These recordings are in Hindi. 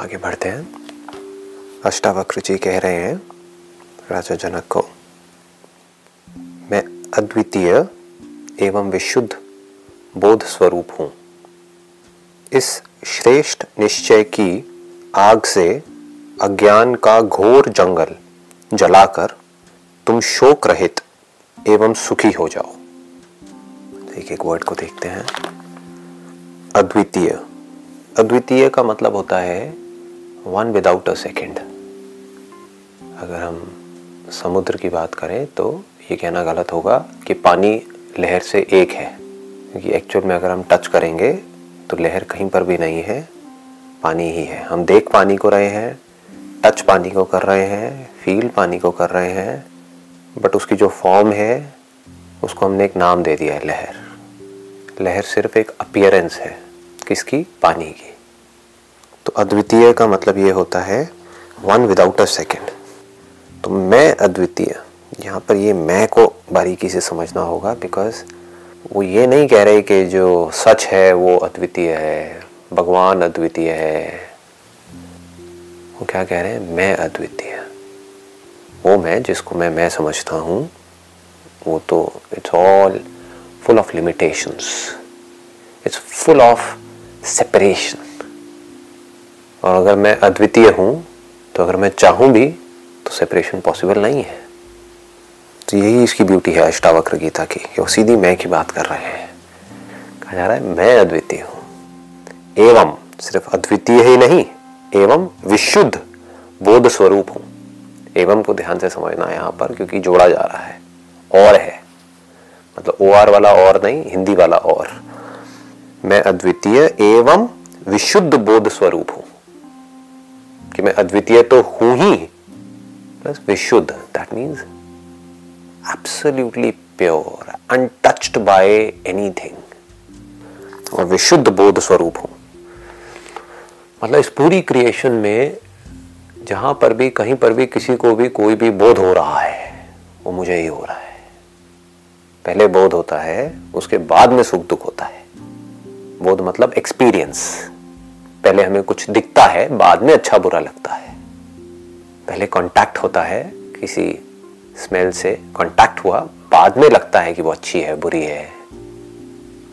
आगे बढ़ते हैं। अष्टावक्र जी कह रहे हैं, राजा जनक को, मैं अद्वितीय एवं विशुद्ध बोध स्वरूप हूँ। इस श्रेष्ठ निश्चय की आग से अज्ञान का घोर जंगल जलाकर तुम शोक रहित एवं सुखी हो जाओ। एक एक वर्ड को देखते हैं। अद्वितीय। अद्वितीय का मतलब होता है वन विदाउट अ सेकेंड अगर हम समुद्र की बात करें तो ये कहना गलत होगा कि पानी लहर से एक है। क्योंकि एक्चुअल में अगर हम टच करेंगे तो लहर कहीं पर भी नहीं है, पानी ही है। हम देख पानी को रहे हैं टच पानी को कर रहे हैं फील पानी को कर रहे हैं बट उसकी जो फॉर्म है, उसको हमने एक नाम दे दिया है, लहर। लहर सिर्फ़ एक अपियरेंस है, किसकी? पानी की। तो अद्वितीय का मतलब ये होता है वन विदाउट अ सेकेंड तो मैं अद्वितीय, यहाँ पर ये मैं को बारीकी से समझना होगा बिकॉज़ वो ये नहीं कह रहे कि जो सच है, वो अद्वितीय है, भगवान अद्वितीय है। वो क्या कह रहे हैं? मैं अद्वितीय। वो मैं, जिसको मैं मैं समझता हूँ, वो तो it's all full of limitations it's full of separation और अगर मैं अद्वितीय हूँ तो अगर मैं चाहूँ भी तो सेपरेशन पॉसिबल नहीं है। तो यही इसकी ब्यूटी है अष्टावक्र गीता की, कि वो सीधी मैं की बात कर रहे हैं। कहा जा रहा है, मैं अद्वितीय हूँ। एवं, सिर्फ़ अद्वितीय ही नहीं, एवं विशुद्ध बोध स्वरूप हूँ। एवं को ध्यान से समझना यहाँ पर, क्योंकि जोड़ा जा रहा है। और है। मतलब ओ आर वाला और नहीं, हिंदी वाला और। मैं अद्वितीय एवं विशुद्ध बोध स्वरूप हूँ। कि मैं अद्वितीय तो हूँ ही प्लस विशुद्ध that means absolutely pure untouched by anything और विशुद्ध बोध स्वरूप हूँ। मतलब इस पूरी क्रिएशन में जहाँ पर भी, कहीं पर भी किसी को भी कोई भी बोध हो रहा है, वो मुझे ही हो रहा है। पहले बोध होता है, उसके बाद में सुख दुख होता है। बोध मतलब एक्सपीरियंस पहले हमें कुछ दिखता है, बाद में अच्छा बुरा लगता है। पहले कांटेक्ट होता है, किसी स्मेल से कांटेक्ट हुआ, बाद में लगता है कि वो अच्छी है, बुरी है।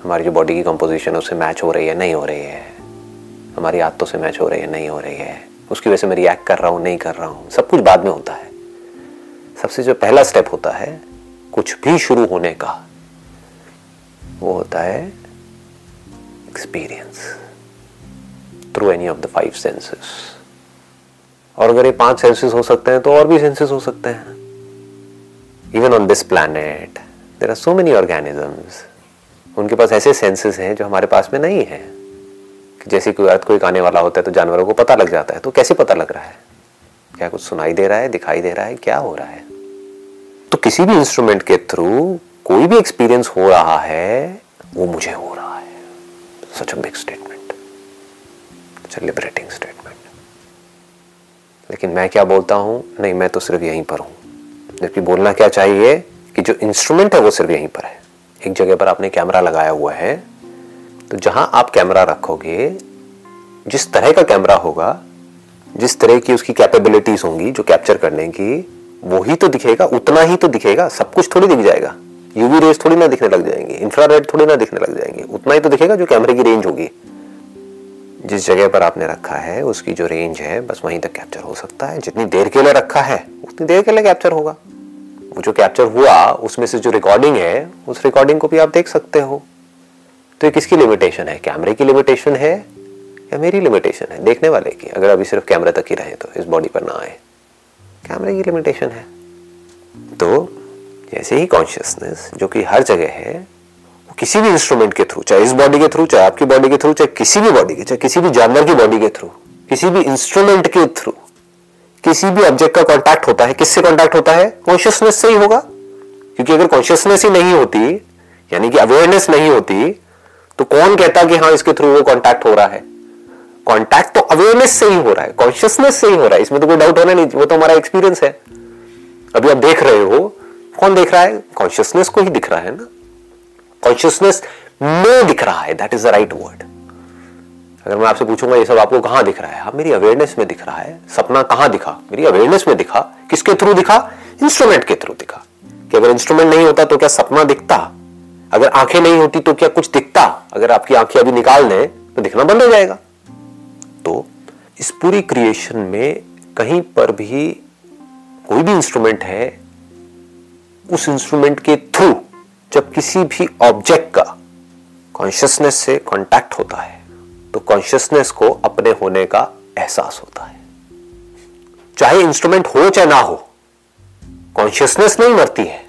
हमारी जो बॉडी की कंपोजिशन है, उससे मैच हो रही है, नहीं हो रही है। हमारी आदतों से मैच हो रही है, नहीं हो रही है। उसकी वजह से मैं रिएक्ट कर रहा हूँ, नहीं कर रहा हूँ। सब कुछ बाद में होता है। सबसे जो पहला स्टेप होता है, कुछ भी शुरू होने का, वो होता है experience through any of the five senses और अगर ये पाँच सेंसेस हो सकते हैं तो और भी सेंसेस हो सकते हैं। Even on this planet there are so many organisms उनके पास ऐसे सेंसेस हैं जो हमारे पास में नहीं है। कि जैसे कोई अर्थ कोई आने वाला होता है तो जानवरों को पता लग जाता है। तो कैसे पता लग रहा है? क्या कुछ सुनाई दे रहा है, दिखाई दे रहा है, क्या हो रहा है? तो किसी भी इंस्ट्रूमेंट के थ्रू कोई भी एक्सपीरियंस हो रहा है, वो मुझे हो रहा है। Such a big statement such liberating statement लेकिन मैं क्या बोलता हूँ? नहीं, मैं तो सिर्फ़ यहीं पर हूँ। जबकि बोलना क्या चाहिए कि जो इंस्ट्रूमेंट है वो सिर्फ़ यहीं पर है। एक जगह पर आपने कैमरा लगाया हुआ है तो जहाँ आप कैमरा रखोगे, जिस तरह का कैमरा होगा, जिस तरह की उसकी कैपेबिलिटीज होंगी जो कैप्चर करने की, वो ही तो दिखेगा, उतना ही तो दिखेगा, सब कुछ थोड़ी दिख जाएगा। यूवी रेज थोड़ी ना दिखने लग जाएँगे इंफ्रारेड थोड़ी ना दिखने लग जाएँगे, उतना ही तो दिखेगा जो कैमरे की रेंज होगी। जिस जगह पर आपने रखा है, उसकी जो रेंज है, बस वहीं तक कैप्चर हो सकता है। जितनी देर के लिए रखा है, उतनी देर के लिए कैप्चर होगा। वो जो कैप्चर हुआ, उसमें से जो रिकॉर्डिंग है, उस रिकॉर्डिंग को भी आप देख सकते हो। तो ये किसकी लिमिटेशन है? कैमरे की लिमिटेशन है या मेरी लिमिटेशन है? देखने वाले की। अगर अभी सिर्फ़ कैमरे तक ही रहे तो इस बॉडी पर ना आए। कैमरे की लिमिटेशन है। तो जैसे ही कॉन्शियसनेस जो कि हर जगह है किसी भी इंस्ट्रूमेंट के थ्रू चाहे इस बॉडी के थ्रू चाहे आपकी बॉडी के थ्रू चाहे किसी भी बॉडी के, चाहे किसी भी जानवर की बॉडी के थ्रू किसी भी इंस्ट्रूमेंट के थ्रू किसी भी ऑब्जेक्ट का कांटेक्ट होता है, किससे कांटेक्ट होता है? कॉन्शियसनेस से ही होगा। क्योंकि अगर कॉन्शियसनेस ही नहीं होती, यानी कि अवेयरनेस नहीं होती तो कौन कहता कि हाँ इसके थ्रू वो कांटेक्ट हो रहा है? कांटेक्ट तो अवेयरनेस से ही हो रहा है कॉन्शियसनेस से ही हो रहा है, इसमें तो कोई डाउट होना नहीं, वो तो हमारा एक्सपीरियंस है। अभी आप देख रहे हो, कौन देख रहा है? कॉन्शियसनेस को ही दिख रहा है ना। कॉन्शियसनेस में दिख रहा है that is the right word अगर मैं आपसे पूछूँगा, ये सब आपको कहाँ दिख रहा है? आप मेरी अवेयरनेस में दिख रहा है, सपना कहाँ दिखा? मेरी अवेयरनेस में दिखा? किसके थ्रू दिखा? इंस्ट्रूमेंट के थ्रू दिखा. कि अगर इंस्ट्रूमेंट नहीं होता तो क्या सपना दिखता? अगर आँखें नहीं होती तो क्या कुछ दिखता? अगर आपकी आँखें अभी निकाल दें तो दिखना बंद हो जाएगा. तो इस पूरी क्रिएशन में कहीं पर भी कोई भी इंस्ट्रूमेंट है, उस इंस्ट्रूमेंट के थ्रू जब किसी भी ऑब्जेक्ट का कॉन्शियसनेस से कांटेक्ट होता है तो कॉन्शियसनेस को अपने होने का एहसास होता है। चाहे इंस्ट्रूमेंट हो चाहे ना हो कॉन्शियसनेस नहीं मरती है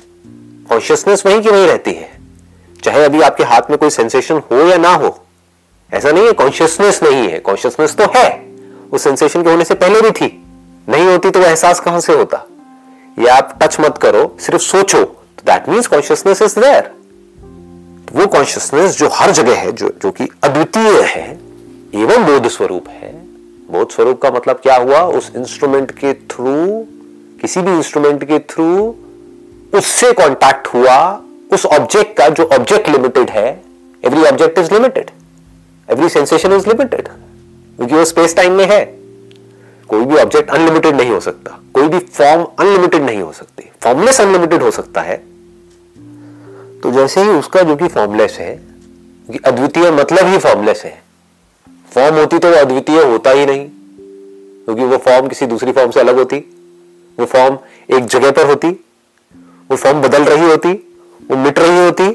कॉन्शियसनेस वहीं की वहीं रहती है। चाहे अभी आपके हाथ में कोई सेंसेशन हो या ना हो, ऐसा नहीं है कॉन्शियसनेस नहीं है कॉन्शियसनेस तो है। उस सेंसेशन के होने से पहले भी थी, नहीं होती तो वह एहसास कहाँ से होता? या आप टच मत करो, सिर्फ़ सोचो। That means consciousness is there वो कॉन्शियसनेस जो हर जगह है, जो जो कि अद्वितीय है, एवं बोध स्वरूप है, बोध स्वरूप का मतलब क्या हुआ? उस इंस्ट्रूमेंट के थ्रू किसी भी इंस्ट्रूमेंट के थ्रू उससे कांटेक्ट हुआ, उस ऑब्जेक्ट का जो ऑब्जेक्ट लिमिटेड है every object is limited every sensation is limited क्योंकि वो स्पेस टाइम में है। कोई भी ऑब्जेक्ट अनलिमिटेड नहीं हो सकता। कोई भी फॉर्म अनलिमिटेड नहीं हो सकती। फॉर्मलेस अनलिमिटेड हो सकता है। तो जैसे ही उसका जो कि फॉर्मलेस है, कि अद्वितीय मतलब ही फॉर्मलेस है। फॉर्म होती तो वो अद्वितीय होता ही नहीं, क्योंकि वो फॉर्म किसी दूसरी फॉर्म से अलग होती। वो फॉर्म एक जगह पर होती। वो फॉर्म बदल रही होती। वो मिट रही होती।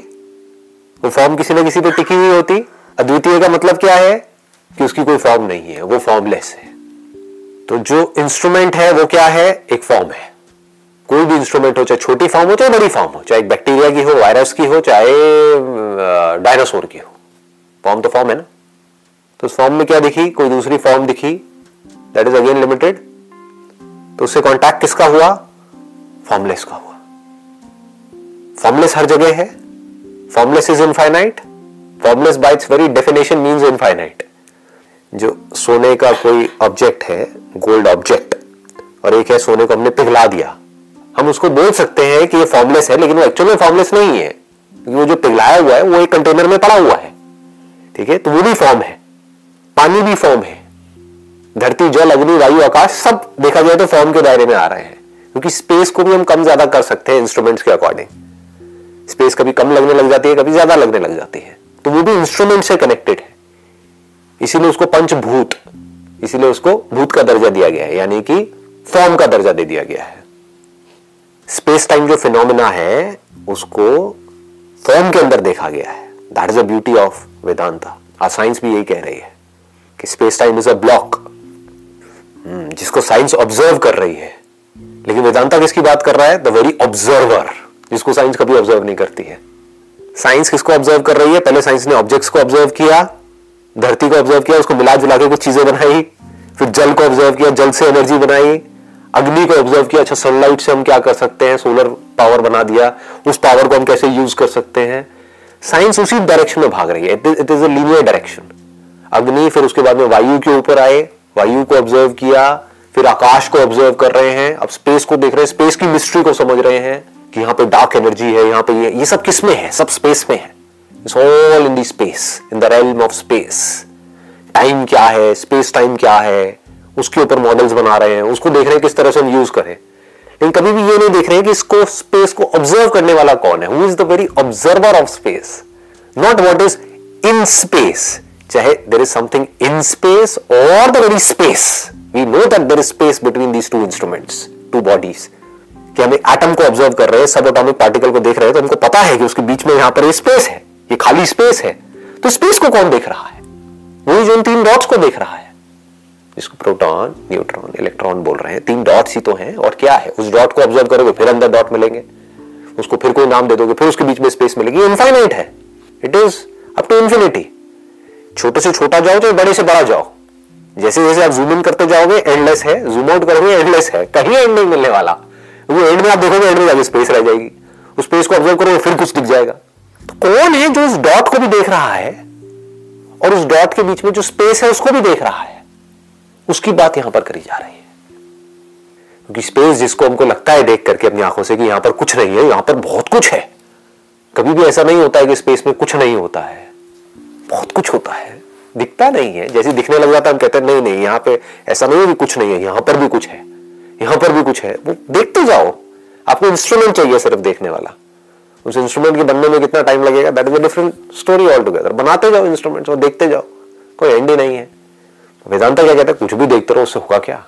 वो फॉर्म किसी न किसी पे टिकी हुई होती। अद्वितीय का मतलब क्या है? कि उसकी कोई फॉर्म नहीं है। वो फॉर्मलेस है। तो जो इंस्ट्रूमेंट है, वो क्या है? एक फॉर्म है। कोई भी इंस्ट्रूमेंट हो, चाहे छोटी फॉर्म हो, चाहे बड़ी फॉर्म हो, चाहे बैक्टीरिया की हो वायरस की हो, चाहे डायनासोर की हो। फॉर्म तो फॉर्म है ना। तो उस फॉर्म में क्या दिखी? कोई दूसरी फॉर्म दिखी। दैट इज़ अगेन लिमिटेड तो उससे कांटेक्ट किसका हुआ? फॉर्मलेस का हुआ। फॉर्मलेस हर जगह है। Formless is infinite formless by its very definition means infinite जो सोने का कोई ऑब्जेक्ट है गोल्ड ऑब्जेक्ट और एक है सोने को हमने पिघला दिया। हम उसको बोल सकते हैं कि ये फॉर्मलेस है, लेकिन वो एक्चुअल में फॉर्मलेस नहीं है। क्योंकि वो जो पिघलाया हुआ है, वो एक कंटेनर में पड़ा हुआ है। ठीक है? तो वो भी फॉर्म है। पानी भी फॉर्म है। धरती, जल, अग्नि, वायु, आकाश सब देखा जाए तो फॉर्म के दायरे में आ रहे हैं। क्योंकि स्पेस को भी हम कम ज़्यादा कर सकते हैं इंस्ट्रूमेंट्स के अकॉर्डिंग स्पेस कभी कम लगने लग जाती है, कभी ज़्यादा लगने लग जाती है। तो वो भी इंस्ट्रूमेंट से कनेक्टेड है। इसीलिए उसको पंचभूत, इसीलिए उसको भूत का दर्जा दिया गया है, यानी कि फॉर्म का दर्जा दे दिया गया है। स्पेस टाइम जो फिनोमिना है, उसको फॉर्म के अंदर देखा गया है। That is a beauty of Vedanta ah science भी यही कह रही है कि space time is a block जिसको साइंस ऑब्ज़र्व कर रही है। लेकिन वेदांता किसकी बात कर रहा है? द वेरी ऑब्जर्वर जिसको साइंस कभी ऑब्ज़र्व नहीं करती है। साइंस किसको ऑब्ज़र्व कर रही है? पहले साइंस ने ऑब्जेक्ट्स को ऑब्ज़र्व किया धरती को ऑब्ज़र्व किया, उसको मिला जुला के कुछ चीज़ें बनाई, फिर जल को ऑब्ज़र्व किया, जल से एनर्जी बनाई, अग्नि को ऑब्ज़र्व किया अच्छा सनलाइट से हम क्या कर सकते हैं? सोलर पावर बना दिया, उस पावर को हम कैसे यूज़ कर सकते हैं? साइंस उसी डायरेक्शन में भाग रही है it is a linear direction अग्नि, फिर उसके बाद में वायु के ऊपर आए, वायु को ऑब्ज़र्व किया, फिर आकाश को ऑब्ज़र्व कर रहे हैं, अब स्पेस को देख रहे हैं स्पेस की मिस्ट्री को समझ रहे हैं कि यहाँ पे डार्क एनर्जी है, यहाँ पे ये ये सब किसमें है? सब स्पेस में है। It's all in the space in the realm of space time क्या है? स्पेस टाइम क्या है? उसके ऊपर मॉडल्स बना रहे हैं। उसको देख रहे हैं किस तरह से हम यूज़ करें। लेकिन कभी भी ये नहीं देख रहे हैं कि इसको स्पेस को ऑब्ज़र्व करने वाला कौन है। Who is the very observer of space not what is in space चाहे there is something in space और the very space we know that there is space between these two instruments two bodies कि हम एटम को ऑब्ज़र्व कर रहे हैं, सब एटॉमिक पार्टिकल को देख रहे हैं तो हमको पता है कि उसके बीच में यहाँ पर स्पेस है। ये खाली स्पेस है। तो स्पेस को कौन देख रहा है? वही जो तीन डॉट्स को देख रहा है। जिसको प्रोटॉन न्यूट्रॉन इलेक्ट्रॉन बोल रहे हैं, तीन डॉट्स ही तो हैं, और क्या है? उस डॉट को ऑब्ज़र्व करोगे, फिर अंदर डॉट मिलेंगे। उसको फिर कोई नाम दे दोगे, फिर उसके बीच में स्पेस मिलेगी। इनफाइनाइट है। It is up to infinity छोटे से छोटा जाओ चाहे बड़े से बड़ा जाओ। जैसे जैसे आप जूम इन करते जाओगे एंडलेस है। जूम आउट करोगे एंडलेस है। कहीं एंड नहीं मिलने वाला। वो एंड में आप देखोगे एंड में जाके स्पेस रह जाएगी। उस स्पेस को ऑब्ज़र्व करोगे, फिर कुछ दिख जाएगा। तो कौन है जो इस डॉट को भी देख रहा है और उस डॉट के बीच में जो स्पेस है उसको भी देख रहा है? उसकी बात यहाँ पर करी जा रही है। क्योंकि स्पेस जिसको हमको लगता है देख करके अपनी आँखों से कि यहाँ पर कुछ नहीं है, यहाँ पर बहुत कुछ है। कभी भी ऐसा नहीं होता है कि स्पेस में कुछ नहीं होता है। बहुत कुछ होता है। दिखता नहीं है। जैसे दिखने लग जाता हम कहते हैं, नहीं नहीं, यहाँ पे ऐसा नहीं है कि कुछ नहीं है, यहाँ पर भी कुछ है। यहाँ पर भी कुछ है। वो देखते जाओ। आपको इंस्ट्रूमेंट चाहिए सिर्फ़ देखने वाला। उस इंस्ट्रूमेंट के बनने में कितना टाइम लगेगा? That is a different story all together बनाते जाओ इंस्ट्रूमेंट्स और देखते जाओ। कोई एंड ही नहीं है। वेदांता क्या कहता है? कुछ भी देखते रहो, उससे होगा क्या?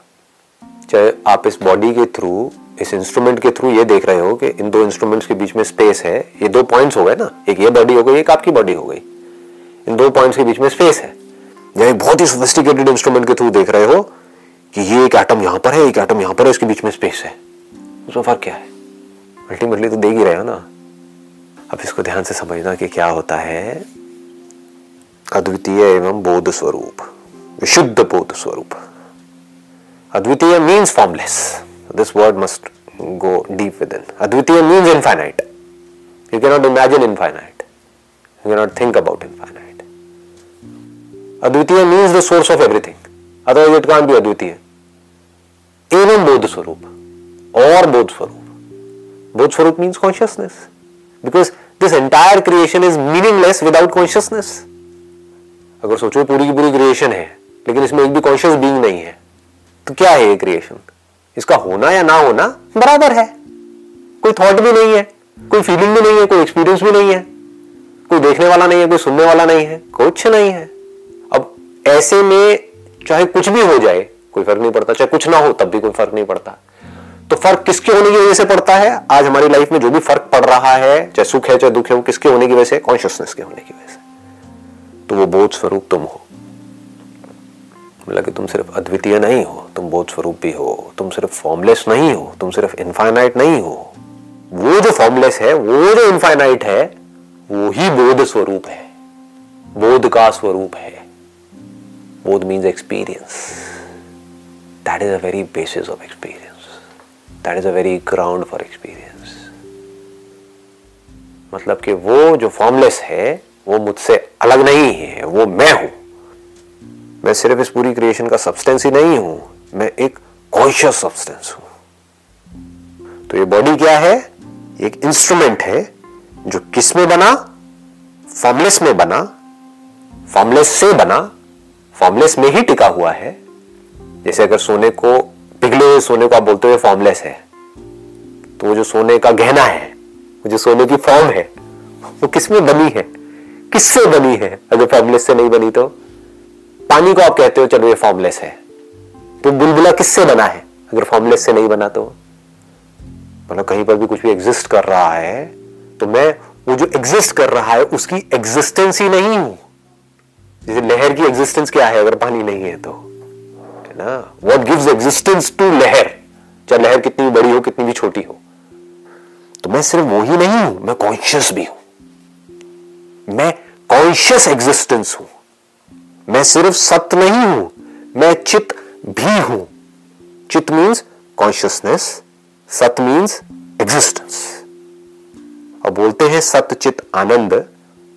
चाहे आप इस बॉडी के थ्रू इस इंस्ट्रूमेंट के थ्रू ये देख रहे हो कि इन दो इंस्ट्रूमेंट्स के बीच में स्पेस है। ये दो पॉइंट्स हो गए ना। एक ये बॉडी हो गई, एक आपकी बॉडी हो गई। इन दो पॉइंट्स के बीच में स्पेस है। या एक बहुत ही सोफिस्टिकेटेड इंस्ट्रूमेंट के थ्रू देख रहे हो कि ये एक एटम यहाँ पर है, एक एटम यहाँ पर है इसके बीच में स्पेस है। उसमें फ़र्क क्या है? अल्टीमेटली तो देख ही रहे हो ना। अब इसको ध्यान से समझना कि क्या होता है। अद्वितीय एवं बोध स्वरूप, विशुद्ध बोध स्वरूप। अद्वितीय means formless this word must go deep within अद्वितीय means infinite you can not imagine infinite you can not think about infinite अद्वितीय means the source of everything otherwise it can't be अद्वितीय. एवं बोध स्वरूप, और बोध स्वरूप। बोध स्वरूप means consciousness because this entire creation is meaningless without consciousness अगर सोचो पूरी की पूरी क्रिएशन है, लेकिन इसमें एक भी कॉन्शियस बीइंग नहीं है तो क्या है ये क्रिएशन इसका होना या ना होना बराबर है। कोई थॉट भी नहीं है, कोई फीलिंग भी नहीं है, कोई एक्सपीरियंस भी नहीं है, कोई देखने वाला नहीं है, कोई सुनने वाला नहीं है, कुछ नहीं है। अब ऐसे में चाहे कुछ भी हो जाए, कोई फ़र्क नहीं पड़ता, चाहे कुछ ना हो, तब भी कोई फ़र्क नहीं पड़ता। तो फ़र्क किसके होने की वजह से पड़ता है? आज हमारी लाइफ में जो भी फ़र्क पड़ रहा है, चाहे सुख है, चाहे दुख है, वो किसके होने की वजह से? कॉन्शियसनेस के होने की वजह से। तो वो बोध स्वरूप तुम हो। कि तुम सिर्फ़ अद्वितीय नहीं हो, तुम बोध स्वरूप भी हो, तुम सिर्फ़ फॉर्मलेस नहीं हो, तुम सिर्फ़ इनफाइनाइट नहीं हो। वो जो फॉर्मलेस है, वो जो इनफाइनाइट है, वो ही बोध स्वरूप है। बोध का स्वरूप है। बोध means experience that is a very basis of experience that is a very ground for experience मतलब कि वो जो फॉर्मलेस है, वो मुझसे अलग नहीं है, वो मैं हूँ। मैं सिर्फ़ इस पूरी क्रिएशन का सब्सटेंस ही नहीं हूँ, मैं एक कॉन्शियस सब्सटेंस हूँ। तो ये बॉडी क्या है? एक इंस्ट्रूमेंट है, जो किसमें बना? फॉर्मलेस में बना। फॉर्मलेस से बना। फॉर्मलेस में ही टिका हुआ है। जैसे अगर सोने को पिघले हुए सोने को आप बोलते हुए फॉर्मलेस है। तो वो जो सोने का गहना है, वो जो सोने की फॉर्म है, वो किसमें बनी है? किससे बनी है? अगर फॉर्मलेस से नहीं बनी तो? पानी को आप कहते हो, चलो ये फॉर्मलेस है। तो बुलबुला किससे बना है? अगर फॉर्मलेस से नहीं बना तो? मतलब कहीं पर भी कुछ भी एग्जिस्ट कर रहा है तो मैं वो जो एग्जिस्ट कर रहा है, उसकी एग्जिस्टेंस ही नहीं हूँ। जैसे लहर की एग्जिस्टेंस क्या है, अगर पानी नहीं है तो? ना? वॉट गिव्स एग्जिस्टेंस टू लहर? चाहे लहर कितनी बड़ी हो, कितनी भी छोटी हो। तो मैं सिर्फ़ वो ही नहीं हूँ, मैं कॉन्शियस भी हूँ। मैं कॉन्शियस एग्जिस्टेंस हूँ। मैं सिर्फ़ सत्य नहीं हूँ, मैं चित भी हूँ। चित मीन्स कॉन्शियसनेस सत्य मीन्स एग्जिस्टेंस और बोलते हैं सत्य चित आनंद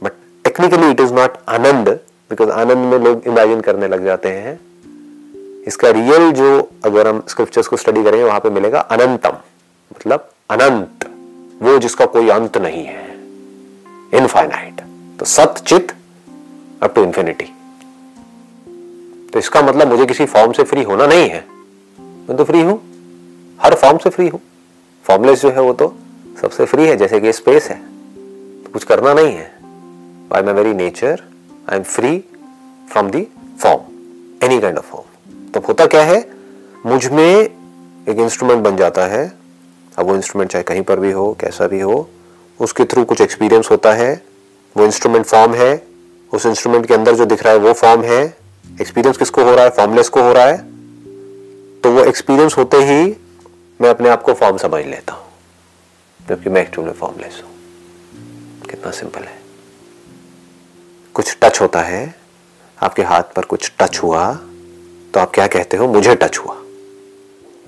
but technically it is not Anand because आनंद में लोग इमेजिन करने लग जाते हैं। इसका रियल जो अगर हम स्क्रिप्चर्स को स्टडी करेंगे वहाँ पे मिलेगा अनंतम। मतलब अनंत। वो जिसका कोई अंत नहीं है। इनफाइनाइट तो सत चित अप टू इंफिनिटी तो इसका मतलब मुझे किसी फॉर्म से फ्री होना नहीं है। मैं तो फ्री हूँ। हर फॉर्म से फ्री हूँ। फॉर्मलेस जो है वो तो सबसे फ्री है, जैसे कि स्पेस है। तो कुछ करना नहीं है। By my very nature I am free from the form any kind of form तब होता क्या है? मुझमें एक इंस्ट्रूमेंट बन जाता है। अब वो इंस्ट्रूमेंट चाहे कहीं पर भी हो, कैसा भी हो, उसके थ्रू कुछ एक्सपीरियंस होता है। वो इंस्ट्रूमेंट फॉर्म है। उस इंस्ट्रूमेंट के अंदर जो दिख रहा है वो फॉर्म है। एक्सपीरियंस किसको हो रहा है? फॉर्मलेस को हो रहा है। तो वो एक्सपीरियंस होते ही मैं अपने आप को फॉर्म समझ लेता हूँ। जबकि मैं एक्चुअली फॉर्मलेस हूँ। कितना सिंपल है। कुछ टच होता है। आपके हाथ पर कुछ टच हुआ। तो आप क्या कहते हो? मुझे टच हुआ।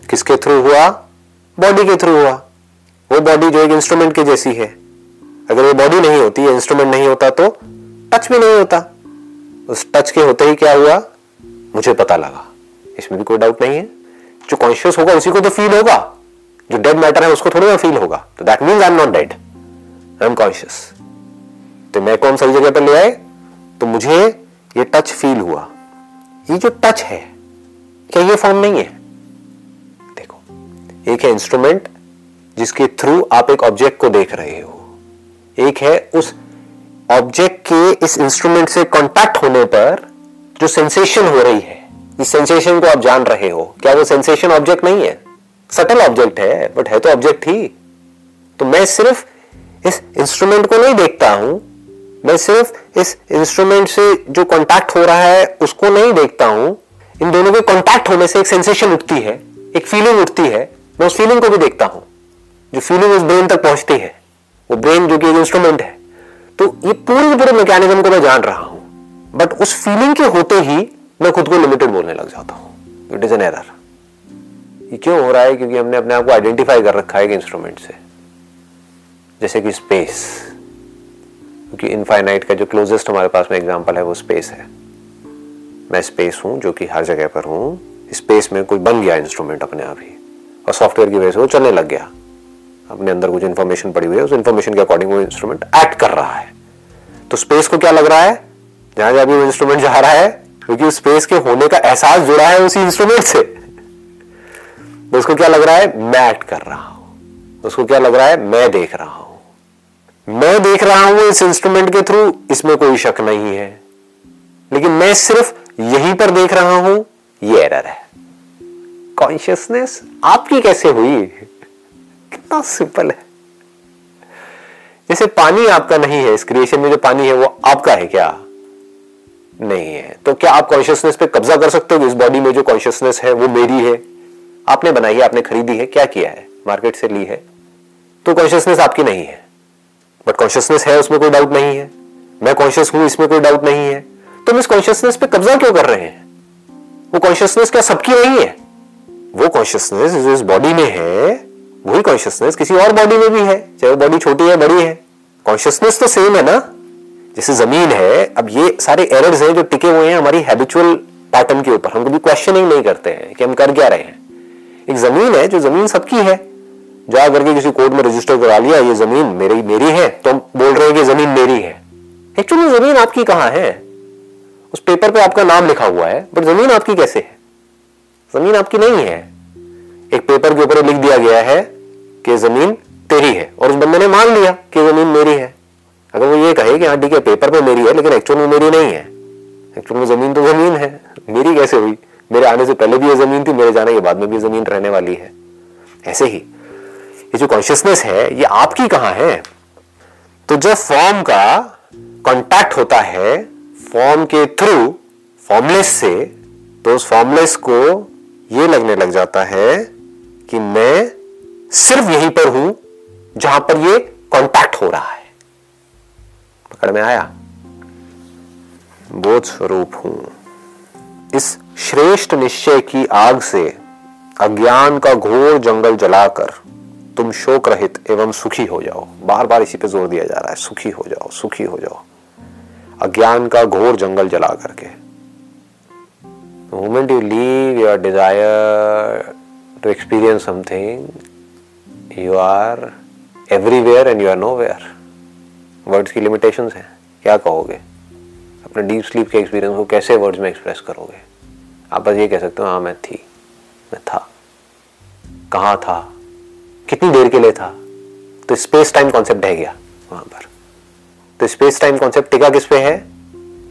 किसके थ्रू हुआ? बॉडी के थ्रू हुआ। वो बॉडी जो एक इंस्ट्रूमेंट की जैसी है। अगर वो बॉडी नहीं होती इंस्ट्रूमेंट नहीं होता तो टच भी नहीं होता। उस टच के होते ही क्या हुआ? मुझे पता लगा। इसमें भी कोई डाउट नहीं है। जो कॉन्शियस होगा, उसी को तो फील होगा। जो डेड मैटर है, उसको थोड़ी ना फील होगा। तो that mean I am not dead I am conscious तो मैं कौन सही जगह पर ले आए? तो मुझे ये टच फील हुआ। ये जो टच है क्या ये फॉर्म नहीं है? देखो, एक है इंस्ट्रूमेंट जिसके थ्रू आप एक ऑब्जेक्ट को देख रहे हो। एक है उस ऑब्जेक्ट के इस इंस्ट्रूमेंट से कांटेक्ट होने पर जो सेंसेशन हो रही है। इस सेंसेशन को आप जान रहे हो। क्या वो सेंसेशन ऑब्जेक्ट नहीं है? सटल ऑब्जेक्ट है बट है तो ऑब्जेक्ट ही। तो मैं सिर्फ़ इस इंस्ट्रूमेंट को नहीं देखता हूँ। मैं सिर्फ़ इस इंस्ट्रूमेंट से जो कांटेक्ट हो रहा है, उसको नहीं देखता हूँ। इन दोनों के कांटेक्ट होने से एक सेंसेशन उठती है, एक फीलिंग उठती है। मैं उस फीलिंग को भी देखता हूँ, जो फीलिंग उस ब्रेन तक पहुँचती है। वो ब्रेन जो कि एक इंस्ट्रूमेंट है। तो ये पूरे पूरे मैकेनिज्म को मैं जान रहा हूँ। बट उस फीलिंग के होते ही मैं खुद को लिमिटेड बोलने लग जाता हूँ। इट इज़ एन एरर ये क्यों हो रहा है? क्योंकि हमने अपने आप को आइडेंटिफाई कर रखा है एक इंस्ट्रूमेंट से। जैसे कि स्पेस क्योंकि इनफाइनाइट का जो क्लोजेस्ट हमारे पास में एग्ज़ाम्पल है, वो स्पेस है। मैं स्पेस हूँ, जो कि हर जगह पर हूँ। स्पेस में कोई बन गया इंस्ट्रूमेंट अपने आप ही। और सॉफ्टवेयर की वजह से वो चलने लग गया। अपने अंदर कुछ इंफॉर्मेशन पड़ी हुई है, उस इंफॉर्मेशन के अकॉर्डिंग वो इंस्ट्रूमेंट एक्ट कर रहा है। तो स्पेस को क्या लग रहा है? जहाँ जहाँ भी वो इंस्ट्रूमेंट जा रहा है, क्योंकि उस स्पेस के होने का एहसास जुड़ा है उसी इंस्ट्रूमेंट से। तो उसको क्या लग रहा है? मैं एक्ट कर रहा हूँ। उसको क्या लग रहा है? मैं देख रहा हूँ। मैं देख रहा हूँ इस इंस्ट्रूमेंट के थ्रू इसमें कोई शक नहीं है। लेकिन मैं सिर्फ़ यहीं पर देख रहा हूँ, ये एरर है। कॉन्शियसनेस आपकी कैसे हुई? कितना सिंपल है। जैसे पानी आपका नहीं है, इस क्रिएशन में जो पानी है, वो आपका है क्या? नहीं है। तो क्या आप कॉन्शियसनेस पे कब्जा कर सकते हो? इस बॉडी में जो कॉन्शियसनेस है, वो मेरी है। आपने बनाई है, आपने खरीदी है, क्या किया है? मार्केट से ली है। तो कॉन्शियसनेस आपकी नहीं है। बट कॉन्शियसनेस है, उसमें कोई डाउट नहीं है। मैं कॉन्शियस हूँ, इसमें कोई डाउट नहीं है। तो हम इस कॉन्शियसनेस पे कब्जा क्यों कर रहे हैं? वो कॉन्शियसनेस क्या सबकी नहीं है? वो कॉन्शियसनेस जो इस बॉडी में है, वही कॉन्शियसनेस किसी और बॉडी में भी है। चाहे वो बॉडी छोटी है, बड़ी है। कॉन्शियसनेस तो सेम है ना? जैसे ज़मीन है, अब ये सारे एरर्स हैं जो टिके हुए हैं हमारी हैबिचुअल पैटर्न के ऊपर। हम कभी क्वेश्चनिंग नहीं करते हैं कि हम कर क्या रहे हैं। एक ज़मीन है जो ज़मीन सबकी है। जा करके किसी कोर्ट में रजिस्टर करा लिया, ये ज़मीन मेरी मेरी है। तो हम बोल रहे हैं कि ज़मीन मेरी है। एक्चुअली ज़मीन आपकी कहाँ है? उस पेपर पे आपका नाम लिखा हुआ है बट ज़मीन आपकी कैसे है? ज़मीन आपकी नहीं है। एक पेपर के ऊपर लिख दिया गया है कि ज़मीन तेरी है, और उस बंदे ने मान लिया कि ज़मीन मेरी है। अगर वो ये कहे कि हाँ ठीक है पेपर पे मेरी है, लेकिन एक्चुअल में मेरी नहीं है। एक्चुअल में ज़मीन तो ज़मीन है। मेरी कैसे हुई? मेरे आने से पहले भी ये ज़मीन थी, मेरे जाने के बाद में भी ज़मीन रहने वाली है। ऐसे ही, ये जो कॉन्शियसनेस है, ये आपकी कहाँ है? तो जब फॉर्म का कॉन्टैक्ट होता है फॉर्म के थ्रू फॉर्मलेस से तो उस फॉर्मलेस को ये लगने लग जाता है कि मैं सिर्फ़ यहीं पर हूँ जहाँ पर ये कांटेक्ट हो रहा है। पकड़ में आया? बोध स्वरूप हूँ। इस श्रेष्ठ निश्चय की आग से अज्ञान का घोर जंगल जलाकर तुम शोक रहित एवं सुखी हो जाओ। बार बार इसी पे ज़ोर दिया जा रहा है, सुखी हो जाओ, सुखी हो जाओ। अज्ञान का घोर जंगल जला करके। Moment you leave your desire to experience something you are everywhere and you are nowhere words की लिमिटेशन है। क्या कहोगे? अपने डीप स्लीप के एक्सपीरियंस को कैसे वर्ड्स में एक्सप्रेस करोगे? आप बस ये कह सकते हो हाँ मैं थी। मैं था। कहाँ था? कितनी देर के लिए था? तो स्पेस टाइम कॉन्सेप्ट है गया वहाँ पर। तो स्पेस टाइम कॉन्सेप्ट टिका किस पे है?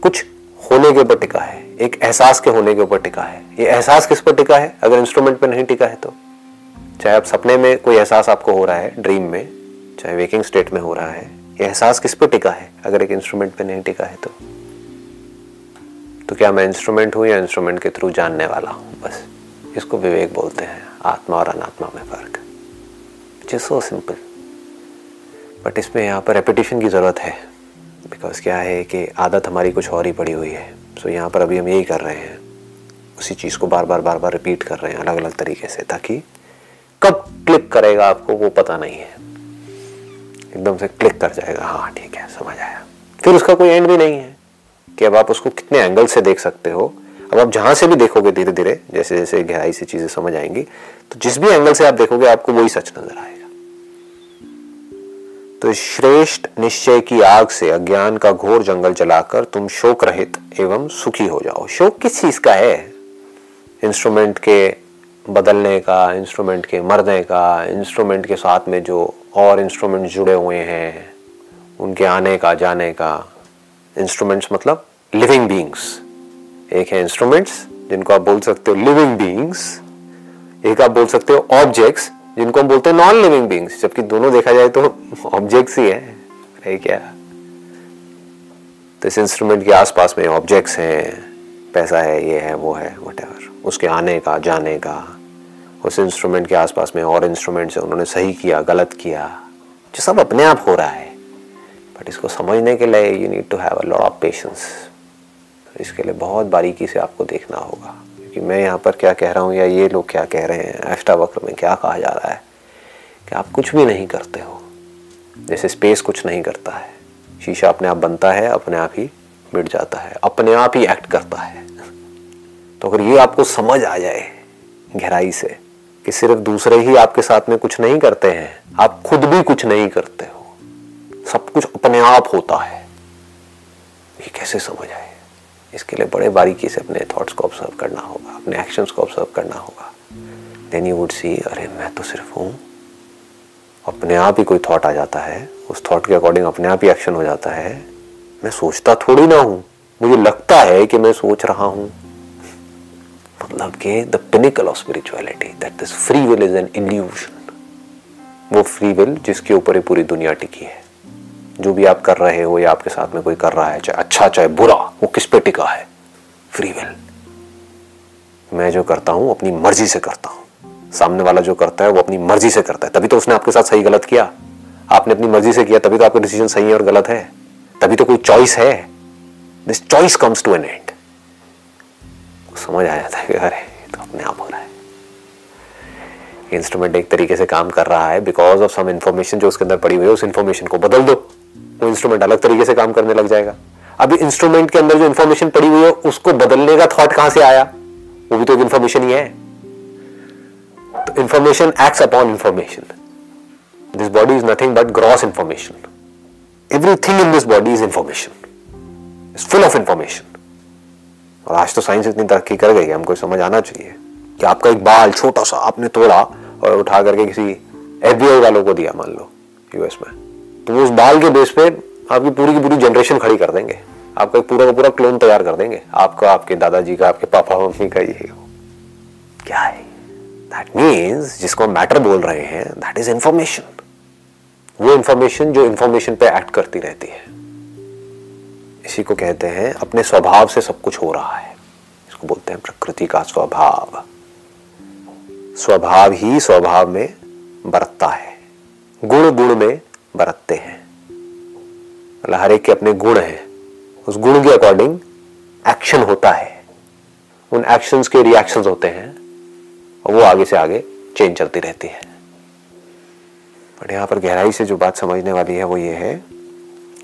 कुछ होने के ऊपर टिका है। एक एहसास के होने के ऊपर टिका है। ये एहसास किस पर टिका है? अगर इंस्ट्रूमेंट पे नहीं टिका है तो। चाहे आप सपने में कोई एहसास आपको हो रहा है ड्रीम में, चाहे वेकिंग स्टेट में हो रहा है, ये एहसास किस पे टिका है? अगर एक इंस्ट्रूमेंट पे नहीं टिका है तो। तो क्या मैं इंस्ट्रूमेंट हूँ या इंस्ट्रूमेंट के थ्रू जानने वाला हूँ? बस इसको विवेक बोलते हैं, आत्मा और अनात्मा में फ़र्क। इट सो सिंपल बट इसमें यहाँ पर रेपिटेशन की ज़रूरत है। बिकॉज़ क्या है कि आदत हमारी कुछ और ही पड़ी हुई है। सो so यहाँ पर अभी हम यही कर रहे हैं। उसी चीज़ को बार बार बार बार रिपीट कर रहे हैं अलग अलग तरीके से ताकि कब क्लिक करेगा आपको वो पता नहीं है। एकदम से क्लिक कर जाएगा। हाँ ठीक है, समझ आया। फिर उसका कोई एंड भी नहीं है कि अब आप उसको कितने एंगल से देख सकते हो। अब आप जहाँ से भी देखोगे धीरे धीरे जैसे जैसे गहराई से चीज़ें समझ आएँगी तो जिस भी एंगल से आप देखोगे आपको वही सच नज़र आएगा। तो श्रेष्ठ निश्चय की आग से अज्ञान का घोर जंगल जलाकर तुम शोक रहित एवं सुखी हो जाओ। शोक किस चीज़ का है? इंस्ट्रूमेंट के बदलने का, इंस्ट्रूमेंट के मरने का, इंस्ट्रूमेंट के साथ में जो और इंस्ट्रूमेंट जुड़े हुए हैं, उनके आने का, जाने का। इंस्ट्रूमेंट्स मतलब लिविंग बींग्स एक है इंस्ट्रूमेंट्स जिनको आप बोल सकते हो लिविंग बींग्स एक आप बोल सकते हो ऑब्जेक्ट्स जिनको हम बोलते हैं नॉन लिविंग बींग्स जबकि दोनों देखा जाए तो ऑब्जेक्ट्स ही है क्या? तो इस इंस्ट्रूमेंट के आसपास में ऑब्जेक्ट्स हैं, पैसा है, ये है, वो है वट उसके आने का, जाने का, उस इंस्ट्रूमेंट के आसपास में और इंस्ट्रूमेंट्स है, उन्होंने सही किया, गलत किया, जो सब अपने आप हो रहा है। बट इसको समझने के लिए you need to have a lot of patience इसके लिए बहुत बारीकी से आपको देखना होगा। क्योंकि मैं यहाँ पर क्या कह रहा हूँ या ये लोग क्या कह रहे हैं अष्टावक्र में क्या कहा जा रहा है? कि आप कुछ भी नहीं करते हो। जैसे स्पेस कुछ नहीं करता है। शीशा अपने आप बनता है, अपने आप ही मिट जाता है, अपने आप ही एक्ट करता है। तो अगर ये आपको समझ आ जाए गहराई से कि सिर्फ़ दूसरे ही आपके साथ में कुछ नहीं करते हैं, आप खुद भी कुछ नहीं करते हो, सब कुछ अपने आप होता है, ये कैसे समझ आए? इसके लिए बड़े बारीकी से अपने थॉट्स को ऑब्ज़र्व करना होगा, अपने एक्शंस को ऑब्ज़र्व करना होगा। देन यू वुड सी अरे मैं तो सिर्फ़ हूँ। अपने आप ही कोई थॉट आ जाता है। उस थॉट के अकॉर्डिंग अपने आप ही एक्शन हो जाता है। मैं सोचता थोड़ी ना हूँ। मुझे लगता है कि मैं सोच रहा हूँ। मतलब के the pinnacle of spirituality that this free will is an illusion वो फ्री विल जिसके ऊपर ही पूरी दुनिया टिकी है। जो भी आप कर रहे हो या आपके साथ में कोई कर रहा है, चाहे अच्छा चाहे बुरा, वो किस पे टिका है? फ्री विल मैं जो करता हूँ, अपनी मर्ज़ी से करता हूँ। सामने वाला जो करता है, वो अपनी मर्ज़ी से करता है। तभी तो उसने आपके साथ सही गलत किया। आपने अपनी मर्ज़ी से किया, तभी तो आपका डिसीज़न सही है और गलत है। तभी तो कोई चॉइस है। This choice comes to an end समझ आ जाता है कि अरे तो अपने आप हो रहा है। इंस्ट्रूमेंट एक तरीके से काम कर रहा है बिकॉज़ ऑफ़ सम इंफॉर्मेशन जो उसके अंदर पड़ी हुई है, उस इंफॉर्मेशन को बदल दो। वो इंस्ट्रूमेंट अलग तरीके से काम करने लग जाएगा। अभी इंस्ट्रूमेंट के अंदर जो इंफॉर्मेशन पड़ी हुई है, उसको बदलने का थॉट कहाँ से आया? वो भी तो एक इंफॉर्मेशन ही है। तो information acts upon information this body is nothing but gross information everything in this body is information is full of information और आज तो साइंस इतनी तरक्की कर गई है, हमको समझ आना चाहिए कि आपका एक बाल छोटा सा आपने तोड़ा और उठा करके किसी एफ़ वालों को दिया, मान लो यूएस में। वो उस बाल के बेस पे आपकी पूरी की पूरी जनरेशन खड़ी कर देंगे। आपका एक पूरा का पूरा क्लोन तैयार कर देंगे। आपका, आपके दादाजी का, आपके पापा, मम्मी का ये क्या है? दैट मीन्स जिसको मैटर बोल रहे हैं दैट इज़ इंफॉर्मेशन वो इंफॉर्मेशन जो इंफॉर्मेशन पे एक्ट करती रहती है। इसी को कहते हैं, अपने स्वभाव से सब कुछ हो रहा है। इसको बोलते हैं प्रकृति का स्वभाव। स्वभाव ही स्वभाव में बरतता है। गुण गुण में बरतते हैं। मतलब हर एक के अपने गुण हैं। उस गुण के अकॉर्डिंग एक्शन होता है। उन एक्शंस के रिएक्शंस होते हैं और वो आगे से आगे चेंज चलती रहती है। बट यहाँ पर गहराई से जो बात समझने वाली है वो ये है,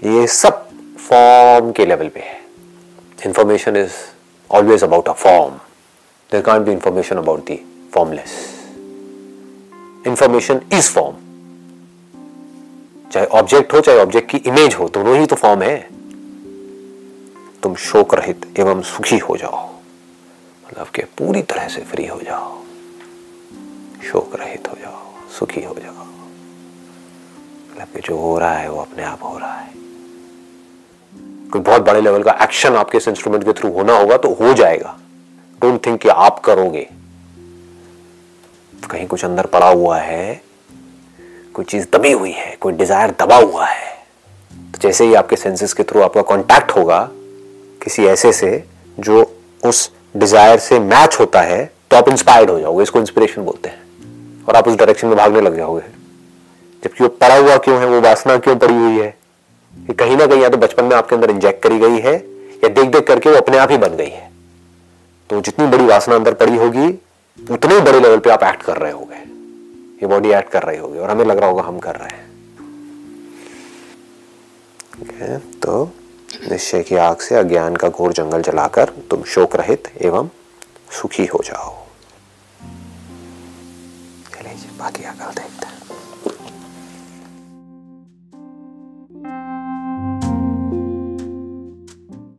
ये सब फॉर्म के लेवल पे है। Information is always about a form there can't be information about the formless information is form चाहे ऑब्जेक्ट हो, चाहे ऑब्जेक्ट की इमेज हो, दोनों ही तो फॉर्म है। तुम शोक रहित एवं सुखी हो जाओ। मतलब कि पूरी तरह से फ्री हो जाओ। शोक रहित हो जाओ, सुखी हो जाओ। मतलब कि जो हो रहा है, वो अपने आप हो रहा है। कोई बहुत बड़े लेवल का एक्शन आपके इस इंस्ट्रूमेंट के थ्रू होना होगा तो हो जाएगा। डोंट थिंक कि आप करोगे। कहीं कुछ अंदर पड़ा हुआ है कोई चीज़ दबी हुई है, कोई डिज़ायर दबा हुआ है तो जैसे ही आपके सेंसेस के थ्रू आपका कांटेक्ट होगा, किसी ऐसे से जो उस डिज़ायर से मैच होता है तो आप इंस्पायर्ड हो जाओगे, इसको इंस्पिरेशन बोलते हैं, और आप उस डायरेक्शन में भागने लग जाओगे। जबकि वो पड़ा हुआ क्यों है, वो वासना क्यों पड़ी हुई है कि कहीं ना कहीं या तो बचपन में आपके अंदर इंजेक्ट करी गई है, या देख देख करके वो अपने आप ही बन गई है। तो जितनी बड़ी वासना अंदर पड़ी होगी, उतने बड़े लेवल पे आप एक्ट कर रहे होगे। ये बॉडी एक्ट कर रही होगी और हमें लग रहा होगा हम कर रहे हैं। Okay, तो निश्चय की आग से अज्ञान का घोर जंगल जलाकर तुम शोक रहित एवं सुखी हो जाओ। बाकी अकल देख